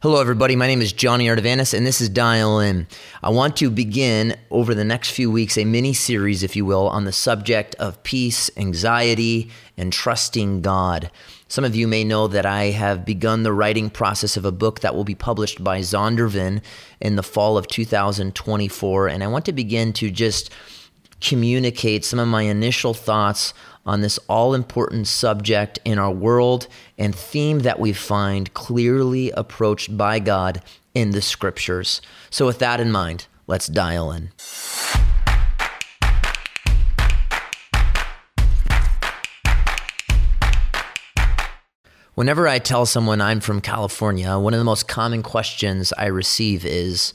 Hello, everybody. My name is Johnny Ardavanis, and this is Dial In. I want to begin over the next few weeks a mini series, if you will, on the subject of peace, anxiety, and trusting God. Some of you may know that I have begun the writing process of a book that will be published by Zondervan in the fall of 2024, and I want to begin to just communicate some of my initial thoughts on this all important subject in our world and theme that we find clearly approached by God in the scriptures. So, with that in mind, let's dial in. Whenever I tell someone I'm from California, one of the most common questions I receive is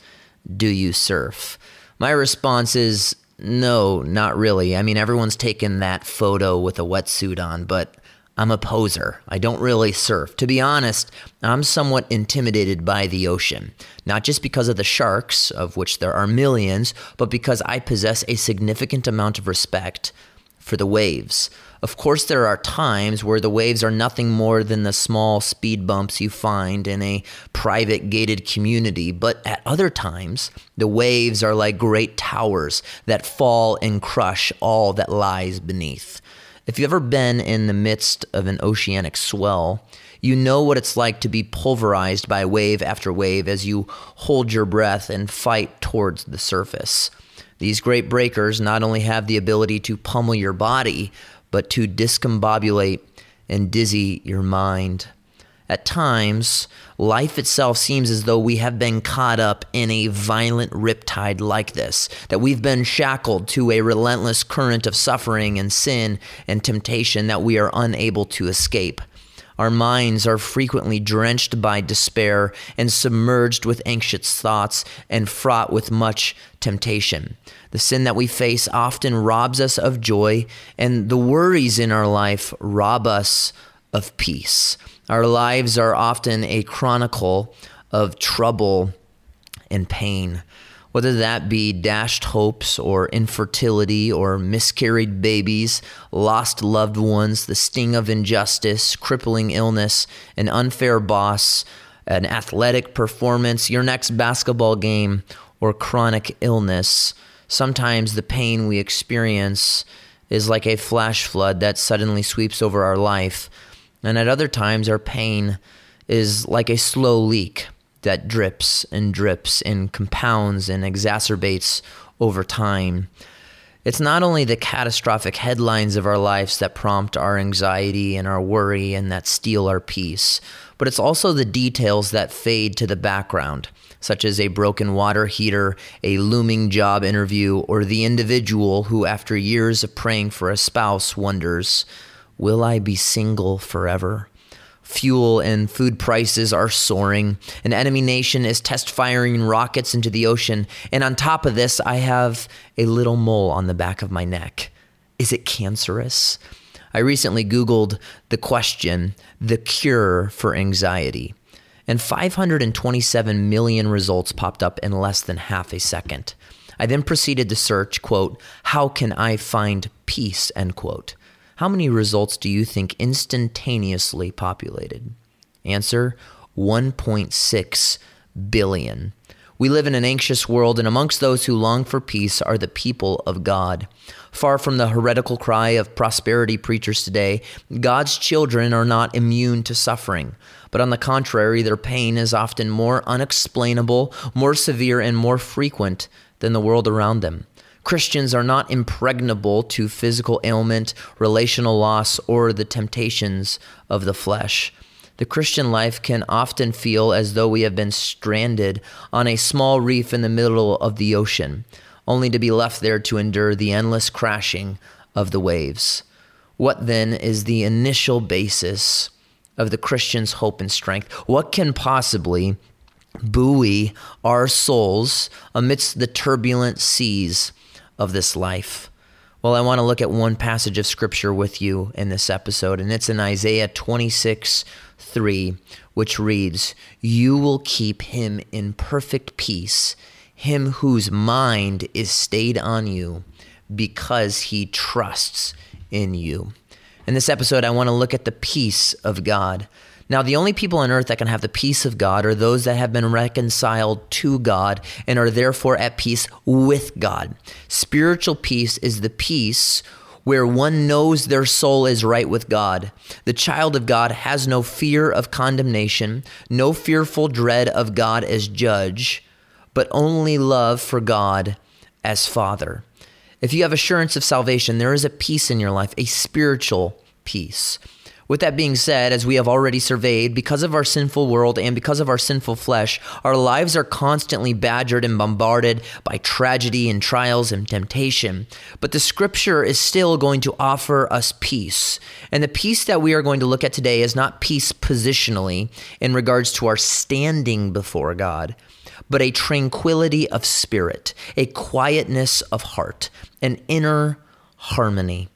Do you surf? My response is no, not really. I mean, everyone's taken that photo with a wetsuit on, but I'm a poser. I don't really surf. To be honest, I'm somewhat intimidated by the ocean, not just because of the sharks, of which there are millions, but because I possess a significant amount of respect for the waves. Of course, there are times where the waves are nothing more than the small speed bumps you find in a private gated community, but at other times, the waves are like great towers that fall and crush all that lies beneath. If you've ever been in the midst of an oceanic swell, you know what it's like to be pulverized by wave after wave as you hold your breath and fight towards the surface. These great breakers not only have the ability to pummel your body, but to discombobulate and dizzy your mind. At times, life itself seems as though we have been caught up in a violent riptide like this, that we've been shackled to a relentless current of suffering and sin and temptation that we are unable to escape. Our minds are frequently drenched by despair and submerged with anxious thoughts and fraught with much temptation. The sin that we face often robs us of joy, and the worries in our life rob us of peace. Our lives are often a chronicle of trouble and pain whether that be dashed hopes or infertility or miscarried babies, lost loved ones, the sting of injustice, crippling illness, an unfair boss, an athletic performance, your next basketball game, or chronic illness. Sometimes the pain we experience is like a flash flood that suddenly sweeps over our life. And at other times, our pain is like a slow leak that drips and drips and compounds and exacerbates over time. It's not only the catastrophic headlines of our lives that prompt our anxiety and our worry and that steal our peace, but it's also the details that fade to the background, such as a broken water heater, a looming job interview, or the individual who, after years of praying for a spouse, wonders, Will I be single forever? Fuel and food prices are soaring. An enemy nation is test firing rockets into the ocean. And on top of this, I have a little mole on the back of my neck. Is it cancerous? I recently Googled the question, the cure for anxiety, and 527 million results popped up in less than half a second. I then proceeded to search, quote, how can I find peace, end quote. How many results do you think instantaneously populated? Answer 1.6 billion. We live in an anxious world, and amongst those who long for peace are the people of God. Far from the heretical cry of prosperity preachers today, God's children are not immune to suffering. But on the contrary, their pain is often more unexplainable, more severe, and more frequent than the world around them. Christians are not impregnable to physical ailment, relational loss, or the temptations of the flesh. The Christian life can often feel as though we have been stranded on a small reef in the middle of the ocean, only to be left there to endure the endless crashing of the waves. What then is the initial basis of the Christian's hope and strength? What can possibly buoy our souls amidst the turbulent seas of this life? Well, I want to look at one passage of scripture with you in this episode, and it's in Isaiah 26 3, which reads, You will keep him in perfect peace, him whose mind is stayed on you, because he trusts in you. In this episode, I want to look at the peace of God. Now, the only people on earth that can have the peace of God are those that have been reconciled to God and are therefore at peace with God. Spiritual peace is the peace where one knows their soul is right with God. The child of God has no fear of condemnation, no fearful dread of God as judge, but only love for God as Father. If you have assurance of salvation, there is a peace in your life, a spiritual peace. With that being said, as we have already surveyed, because of our sinful world and because of our sinful flesh, our lives are constantly badgered and bombarded by tragedy and trials and temptation. But the scripture is still going to offer us peace. And the peace that we are going to look at today is not peace positionally in regards to our standing before God, but a tranquility of spirit, a quietness of heart, an inner harmony.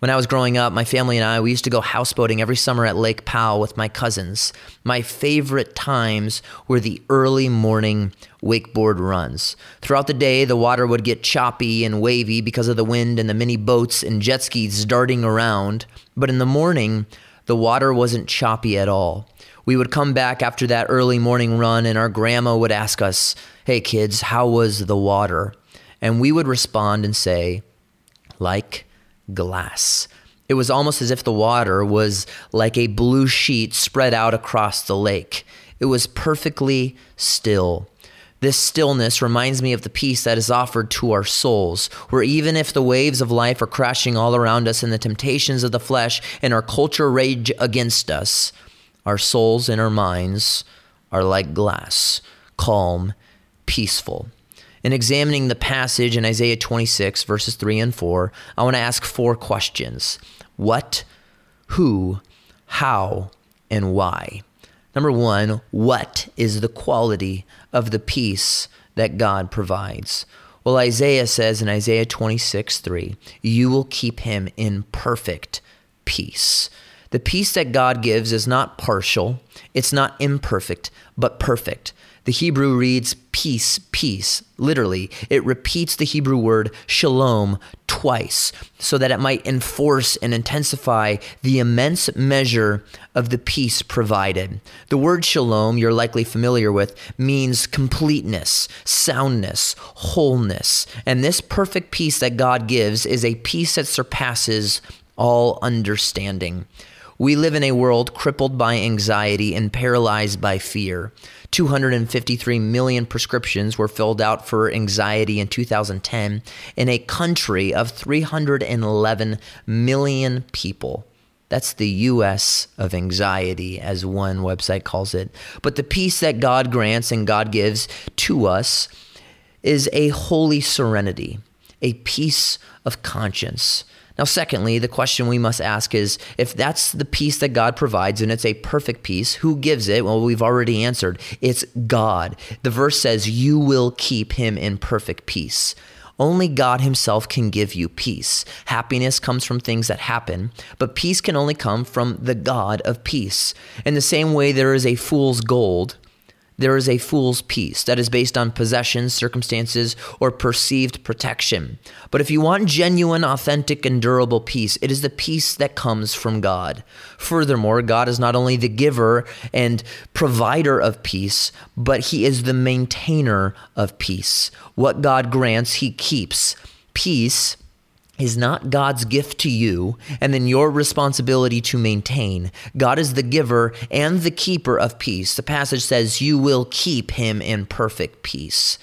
When I was growing up, my family and I, we used to go houseboating every summer at Lake Powell with my cousins. My favorite times were the early morning wakeboard runs. Throughout the day, the water would get choppy and wavy because of the wind and the many boats and jet skis darting around. But in the morning, the water wasn't choppy at all. We would come back after that early morning run, and our grandma would ask us, Hey kids, how was the water? And we would respond and say, Like glass. It was almost as if the water was like a blue sheet spread out across the lake. It was perfectly still. This stillness reminds me of the peace that is offered to our souls, where even if the waves of life are crashing all around us and the temptations of the flesh and our culture rage against us, our souls and our minds are like glass, calm, peaceful. In examining the passage in Isaiah 26, verses 3 and 4, I want to ask four questions What, who, how, and why? Number one, what is the quality of the peace that God provides? Well, Isaiah says in Isaiah 26, 3, you will keep him in perfect peace. The peace that God gives is not partial, it's not imperfect, but perfect. The Hebrew reads peace, peace. Literally, it repeats the Hebrew word shalom twice so that it might enforce and intensify the immense measure of the peace provided. The word shalom, you're likely familiar with, means completeness, soundness, wholeness. And this perfect peace that God gives is a peace that surpasses all understanding. We live in a world crippled by anxiety and paralyzed by fear. 253 million prescriptions were filled out for anxiety in 2010 in a country of 311 million people. That's the US of anxiety, as one website calls it. But the peace that God grants and God gives to us is a holy serenity, a peace of conscience. Now, secondly, the question we must ask is if that's the peace that God provides and it's a perfect peace, who gives it? Well, we've already answered. It's God. The verse says, You will keep him in perfect peace. Only God Himself can give you peace. Happiness comes from things that happen, but peace can only come from the God of peace. In the same way, there is a fool's gold there is a fool's peace that is based on possessions, circumstances, or perceived protection. But if you want genuine, authentic, and durable peace, it is the peace that comes from God. Furthermore, God is not only the giver and provider of peace, but He is the maintainer of peace. What God grants, He keeps. Peace is not God's gift to you and then your responsibility to maintain. God is the giver and the keeper of peace. The passage says, You will keep him in perfect peace.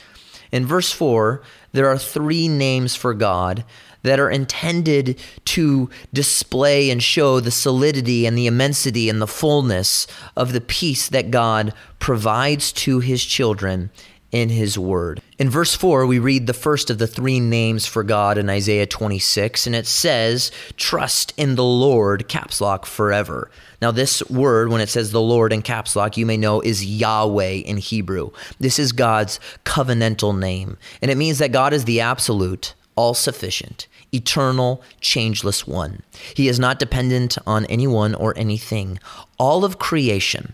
In verse 4, there are three names for God that are intended to display and show the solidity and the immensity and the fullness of the peace that God provides to his children in his word. In verse 4, we read the first of the three names for God in Isaiah 26, and it says, Trust in the Lord, caps lock, forever. Now, this word, when it says the Lord in caps lock, you may know is Yahweh in Hebrew. This is God's covenantal name, and it means that God is the absolute, all sufficient, eternal, changeless one. He is not dependent on anyone or anything. All of creation,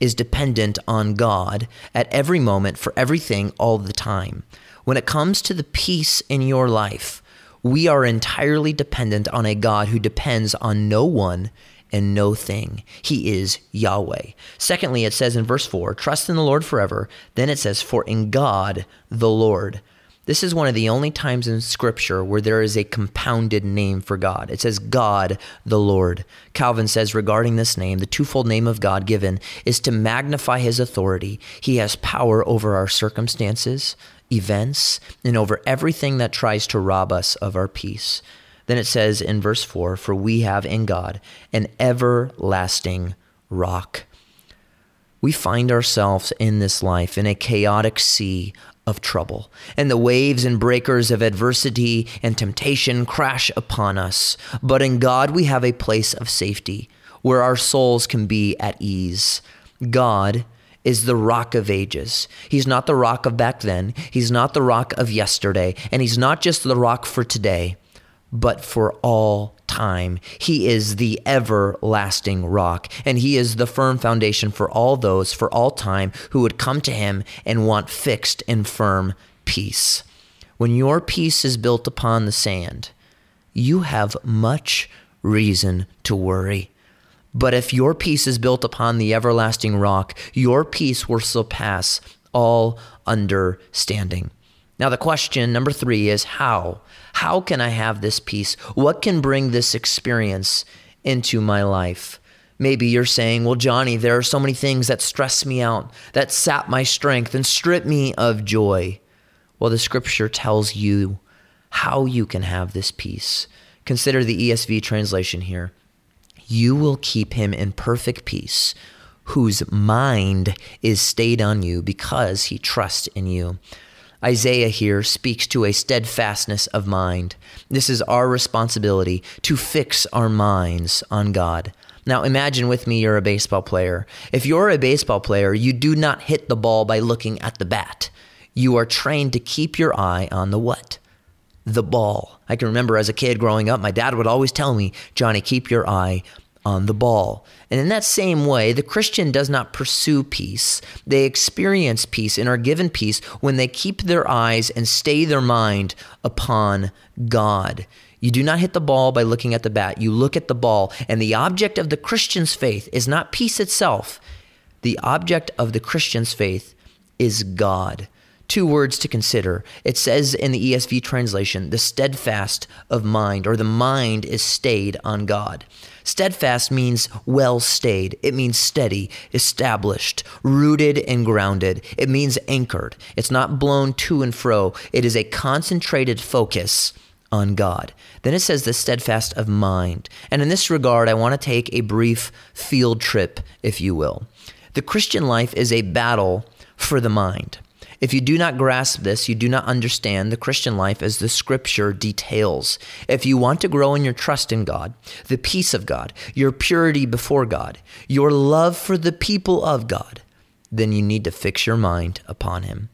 is dependent on God at every moment for everything all the time. When it comes to the peace in your life, we are entirely dependent on a God who depends on no one and no thing. He is Yahweh. Secondly, it says in verse 4, trust in the Lord forever. Then it says, for in God the Lord. This is one of the only times in Scripture where there is a compounded name for God. It says God the Lord. Calvin says regarding this name, the twofold name of God given is to magnify his authority. He has power over our circumstances, events, and over everything that tries to rob us of our peace. Then it says in verse 4 For we have in God an everlasting rock. We find ourselves in this life in a chaotic sea of trouble, and the waves and breakers of adversity and temptation crash upon us. But in God we have a place of safety where our souls can be at ease. God is the rock of ages. He's not the rock of back then, He's not the rock of yesterday, and He's not just the rock for today but for all time. He is the everlasting rock, and He is the firm foundation for all those for all time who would come to Him and want fixed and firm peace. When your peace is built upon the sand, you have much reason to worry. But if your peace is built upon the everlasting rock, your peace will surpass all understanding. Now, the question number three is how? How can I have this peace? What can bring this experience into my life? Maybe you're saying, well, Johnny, there are so many things that stress me out, that sap my strength, and strip me of joy. Well, the scripture tells you how you can have this peace. Consider the ESV translation here. You will keep him in perfect peace, whose mind is stayed on you because he trusts in you. Isaiah here speaks to a steadfastness of mind. This is our responsibility to fix our minds on God. Now, imagine with me you're a baseball player. If you're a baseball player, you do not hit the ball by looking at the bat. You are trained to keep your eye on the what? The ball. I can remember as a kid growing up, my dad would always tell me, Johnny, keep your eye on the ball. And in that same way, the Christian does not pursue peace. They experience peace and are given peace when they keep their eyes and stay their mind upon God. You do not hit the ball by looking at the bat. You look at the ball. And the object of the Christian's faith is not peace itself. The object of the Christian's faith is God. Two words to consider. It says in the ESV translation, the steadfast of mind, or the mind is stayed on God. Steadfast means well stayed. It means steady, established, rooted and grounded. It means anchored. It's not blown to and fro. It is a concentrated focus on God. Then it says the steadfast of mind. And in this regard, I want to take a brief field trip, if you will. The Christian life is a battle for the mind. If you do not grasp this, you do not understand the Christian life as the scripture details. If you want to grow in your trust in God, the peace of God, your purity before God, your love for the people of God, then you need to fix your mind upon Him.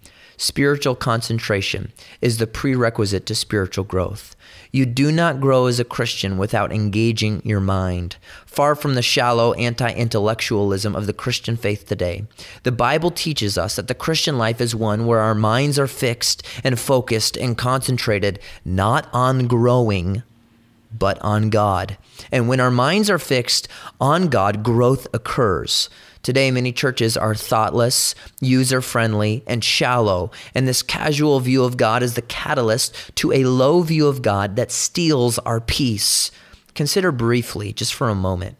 Spiritual concentration is the prerequisite to spiritual growth. You do not grow as a Christian without engaging your mind. Far from the shallow anti intellectualism of the Christian faith today, the Bible teaches us that the Christian life is one where our minds are fixed and focused and concentrated not on growing, but on God. And when our minds are fixed on God, growth occurs. Today, many churches are thoughtless, user friendly, and shallow, and this casual view of God is the catalyst to a low view of God that steals our peace. Consider briefly, just for a moment,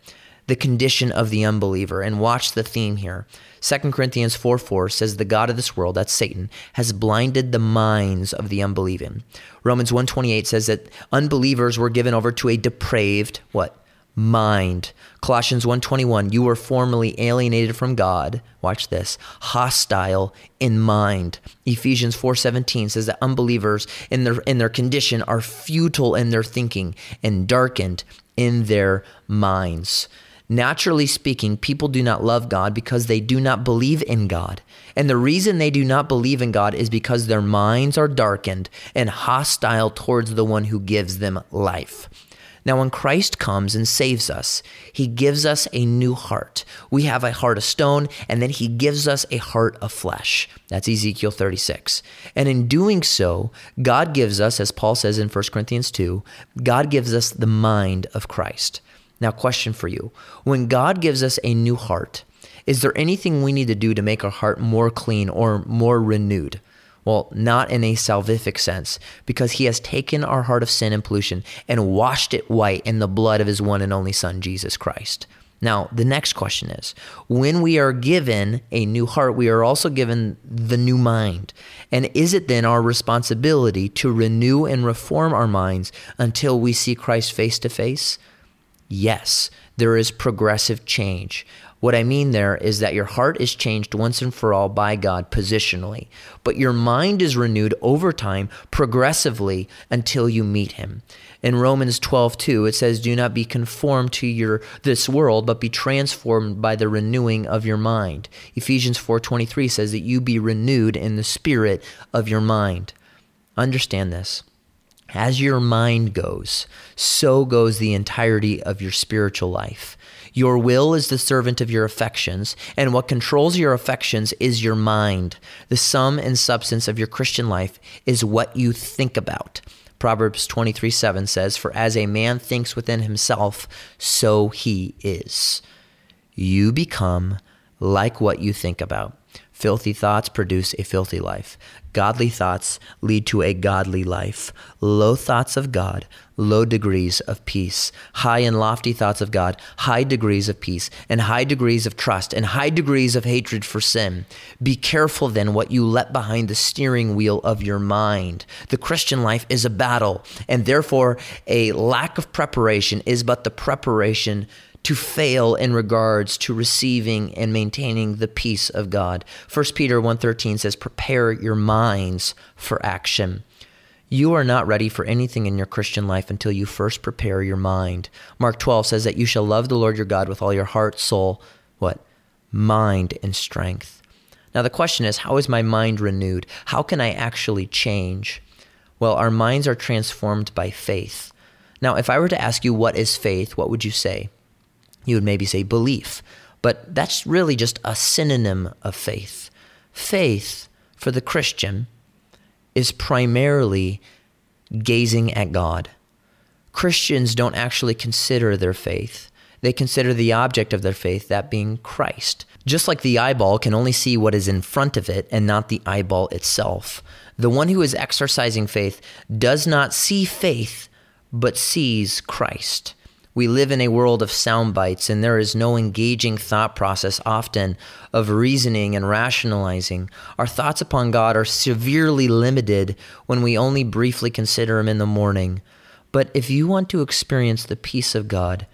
the condition of the unbeliever and watch the theme here. 2 Corinthians 4 4 says, The God of this world, that's Satan, has blinded the minds of the unbelieving. Romans 128 says that unbelievers were given over to a depraved, what? Mind. Colossians 1:21, you were formerly alienated from God. Watch this. Hostile in mind. Ephesians 4:17 says that unbelievers in their in their condition are futile in their thinking and darkened in their minds. Naturally speaking, people do not love God because they do not believe in God. And the reason they do not believe in God is because their minds are darkened and hostile towards the one who gives them life. Now, when Christ comes and saves us, he gives us a new heart. We have a heart of stone, and then he gives us a heart of flesh. That's Ezekiel 36. And in doing so, God gives us, as Paul says in 1 Corinthians 2, God gives us the mind of Christ. Now, question for you When God gives us a new heart, is there anything we need to do to make our heart more clean or more renewed? Well, not in a salvific sense, because he has taken our heart of sin and pollution and washed it white in the blood of his one and only Son, Jesus Christ. Now, the next question is when we are given a new heart, we are also given the new mind. And is it then our responsibility to renew and reform our minds until we see Christ face to face? Yes, there is progressive change. What I mean there is that your heart is changed once and for all by God positionally, but your mind is renewed over time progressively until you meet him. In Romans 12, 2, it says, Do not be conformed to your this world, but be transformed by the renewing of your mind. Ephesians 4:23 says that you be renewed in the spirit of your mind. Understand this. As your mind goes, so goes the entirety of your spiritual life. Your will is the servant of your affections, and what controls your affections is your mind. The sum and substance of your Christian life is what you think about. Proverbs 23 7 says, For as a man thinks within himself, so he is. You become like what you think about. Filthy thoughts produce a filthy life. Godly thoughts lead to a godly life. Low thoughts of God, low degrees of peace. High and lofty thoughts of God, high degrees of peace, and high degrees of trust, and high degrees of hatred for sin. Be careful then what you let behind the steering wheel of your mind. The Christian life is a battle, and therefore a lack of preparation is but the preparation to fail in regards to receiving and maintaining the peace of God. 1 Peter 1:13 says prepare your minds for action. You are not ready for anything in your Christian life until you first prepare your mind. Mark 12 says that you shall love the Lord your God with all your heart, soul, what? Mind and strength. Now the question is, how is my mind renewed? How can I actually change? Well, our minds are transformed by faith. Now, if I were to ask you what is faith, what would you say? You would maybe say belief, but that's really just a synonym of faith. Faith for the Christian is primarily gazing at God. Christians don't actually consider their faith. They consider the object of their faith, that being Christ. Just like the eyeball can only see what is in front of it and not the eyeball itself, the one who is exercising faith does not see faith, but sees Christ. We live in a world of sound bites, and there is no engaging thought process often of reasoning and rationalizing. Our thoughts upon God are severely limited when we only briefly consider Him in the morning. But if you want to experience the peace of God,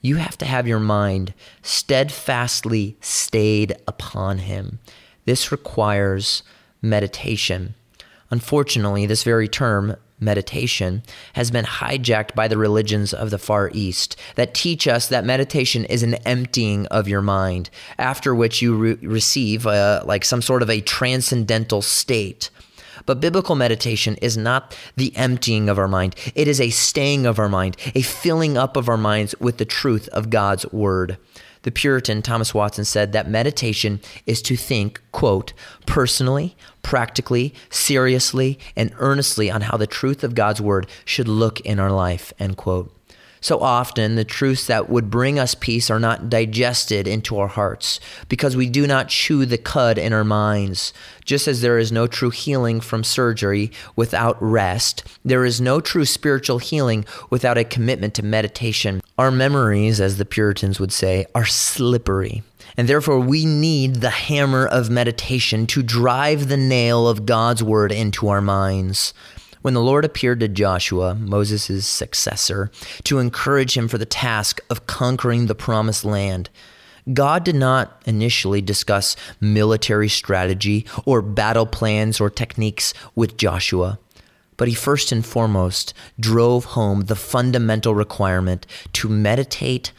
you have to have your mind steadfastly stayed upon Him. This requires meditation. Unfortunately, this very term, meditation has been hijacked by the religions of the Far East that teach us that meditation is an emptying of your mind, after which you re- receive uh, like some sort of a transcendental state. But biblical meditation is not the emptying of our mind. It is a staying of our mind, a filling up of our minds with the truth of God's word. The Puritan Thomas Watson said that meditation is to think, quote, personally, practically, seriously, and earnestly on how the truth of God's word should look in our life, end quote. So often, the truths that would bring us peace are not digested into our hearts because we do not chew the cud in our minds. Just as there is no true healing from surgery without rest, there is no true spiritual healing without a commitment to meditation. Our memories, as the Puritans would say, are slippery. And therefore, we need the hammer of meditation to drive the nail of God's word into our minds. When the Lord appeared to Joshua, Moses' successor, to encourage him for the task of conquering the promised land, God did not initially discuss military strategy or battle plans or techniques with Joshua, but he first and foremost drove home the fundamental requirement to meditate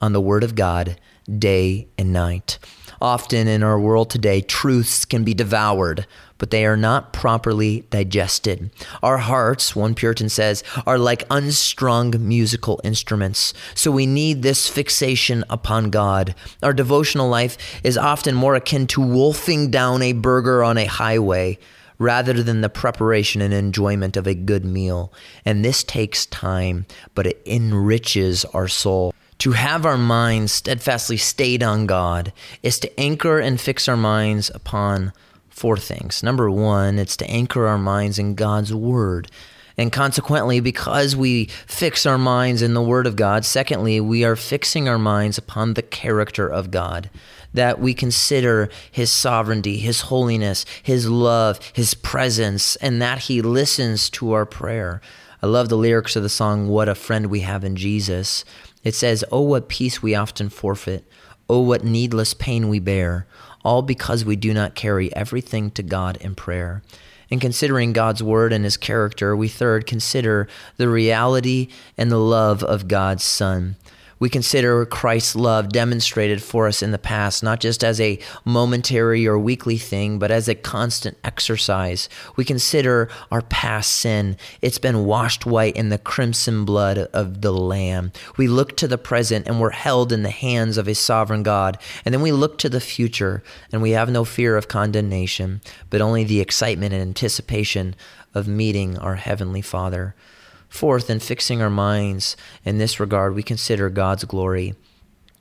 on the Word of God day and night. Often in our world today, truths can be devoured, but they are not properly digested. Our hearts, one Puritan says, are like unstrung musical instruments. So we need this fixation upon God. Our devotional life is often more akin to wolfing down a burger on a highway rather than the preparation and enjoyment of a good meal. And this takes time, but it enriches our soul. To have our minds steadfastly stayed on God is to anchor and fix our minds upon four things. Number one, it's to anchor our minds in God's Word. And consequently, because we fix our minds in the Word of God, secondly, we are fixing our minds upon the character of God. That we consider His sovereignty, His holiness, His love, His presence, and that He listens to our prayer. I love the lyrics of the song, What a Friend We Have in Jesus. It says, Oh, what peace we often forfeit. Oh, what needless pain we bear, all because we do not carry everything to God in prayer. In considering God's word and his character, we third consider the reality and the love of God's Son. We consider Christ's love demonstrated for us in the past, not just as a momentary or weekly thing, but as a constant exercise. We consider our past sin. It's been washed white in the crimson blood of the Lamb. We look to the present and we're held in the hands of a sovereign God. And then we look to the future and we have no fear of condemnation, but only the excitement and anticipation of meeting our Heavenly Father. Fourth, in fixing our minds in this regard, we consider God's glory.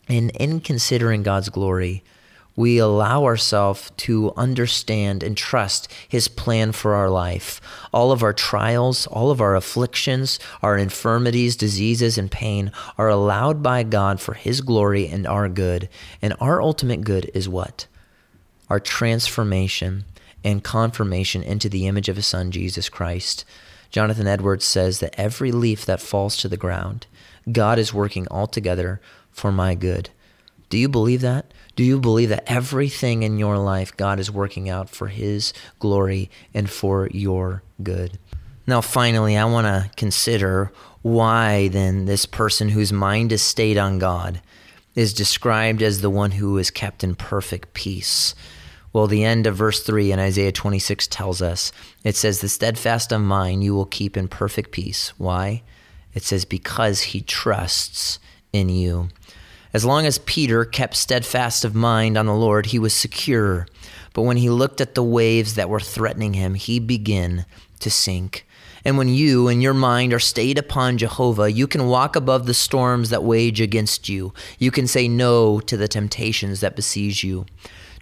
And in considering God's glory, we allow ourselves to understand and trust His plan for our life. All of our trials, all of our afflictions, our infirmities, diseases, and pain are allowed by God for His glory and our good. And our ultimate good is what? Our transformation and confirmation into the image of His Son, Jesus Christ. Jonathan Edwards says that every leaf that falls to the ground, God is working altogether for my good. Do you believe that? Do you believe that everything in your life God is working out for His glory and for your good? Now, finally, I want to consider why then this person whose mind is stayed on God is described as the one who is kept in perfect peace. Well, the end of verse 3 in Isaiah 26 tells us it says, The steadfast of mind you will keep in perfect peace. Why? It says, Because he trusts in you. As long as Peter kept steadfast of mind on the Lord, he was secure. But when he looked at the waves that were threatening him, he began to sink. And when you and your mind are stayed upon Jehovah, you can walk above the storms that wage against you. You can say no to the temptations that besiege you.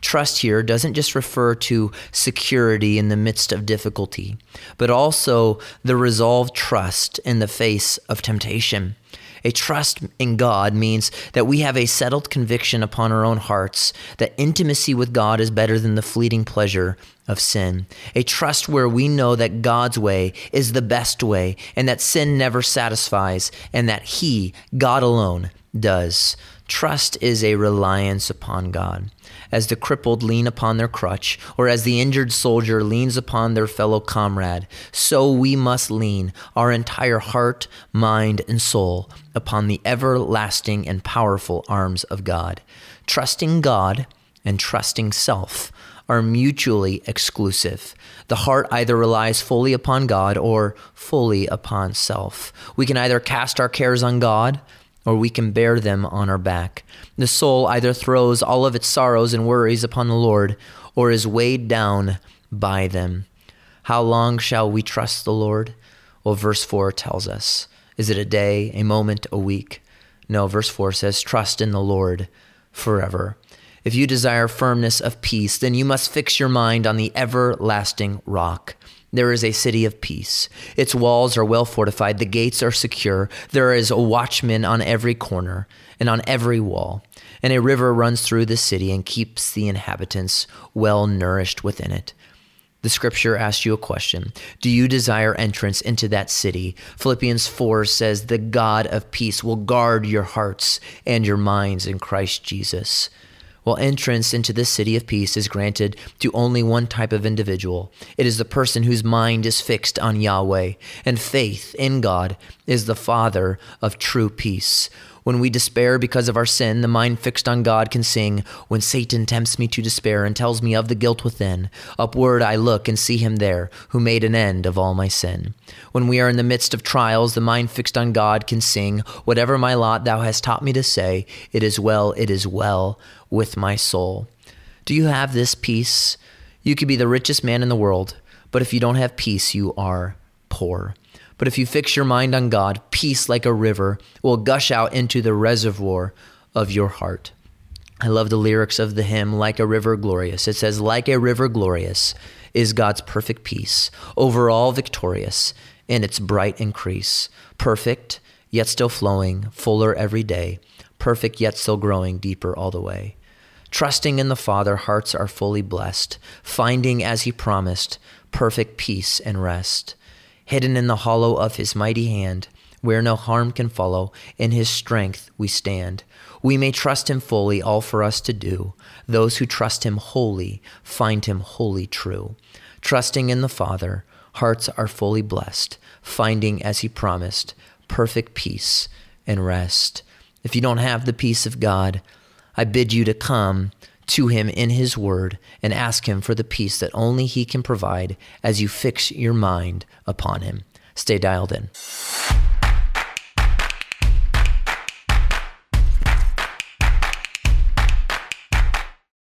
Trust here doesn't just refer to security in the midst of difficulty, but also the resolved trust in the face of temptation. A trust in God means that we have a settled conviction upon our own hearts that intimacy with God is better than the fleeting pleasure of sin. A trust where we know that God's way is the best way and that sin never satisfies and that He, God alone, does. Trust is a reliance upon God. As the crippled lean upon their crutch, or as the injured soldier leans upon their fellow comrade, so we must lean our entire heart, mind, and soul upon the everlasting and powerful arms of God. Trusting God and trusting self are mutually exclusive. The heart either relies fully upon God or fully upon self. We can either cast our cares on God or we can bear them on our back. The soul either throws all of its sorrows and worries upon the Lord, or is weighed down by them. How long shall we trust the Lord? Well, verse 4 tells us. Is it a day, a moment, a week? No, verse 4 says, Trust in the Lord forever. If you desire firmness of peace, then you must fix your mind on the everlasting rock. There is a city of peace. Its walls are well fortified, the gates are secure. There is a watchman on every corner and on every wall. And a river runs through the city and keeps the inhabitants well nourished within it. The scripture asks you a question Do you desire entrance into that city? Philippians 4 says, The God of peace will guard your hearts and your minds in Christ Jesus. Well, entrance into this city of peace is granted to only one type of individual. It is the person whose mind is fixed on Yahweh, and faith in God is the father of true peace. When we despair because of our sin, the mind fixed on God can sing, When Satan tempts me to despair and tells me of the guilt within, upward I look and see him there, who made an end of all my sin. When we are in the midst of trials, the mind fixed on God can sing, Whatever my lot thou hast taught me to say, It is well, it is well with my soul. Do you have this peace? You could be the richest man in the world, but if you don't have peace, you are poor. But if you fix your mind on God, peace like a river will gush out into the reservoir of your heart. I love the lyrics of the hymn, Like a River Glorious. It says, Like a river glorious is God's perfect peace, over all victorious in its bright increase. Perfect, yet still flowing, fuller every day. Perfect, yet still growing deeper all the way. Trusting in the Father, hearts are fully blessed, finding, as He promised, perfect peace and rest. Hidden in the hollow of His mighty hand, where no harm can follow, in His strength we stand. We may trust him fully, all for us to do. Those who trust him wholly find him wholly true. Trusting in the Father, hearts are fully blessed, finding, as he promised, perfect peace and rest. If you don't have the peace of God, I bid you to come to him in his word and ask him for the peace that only he can provide as you fix your mind upon him. Stay dialed in.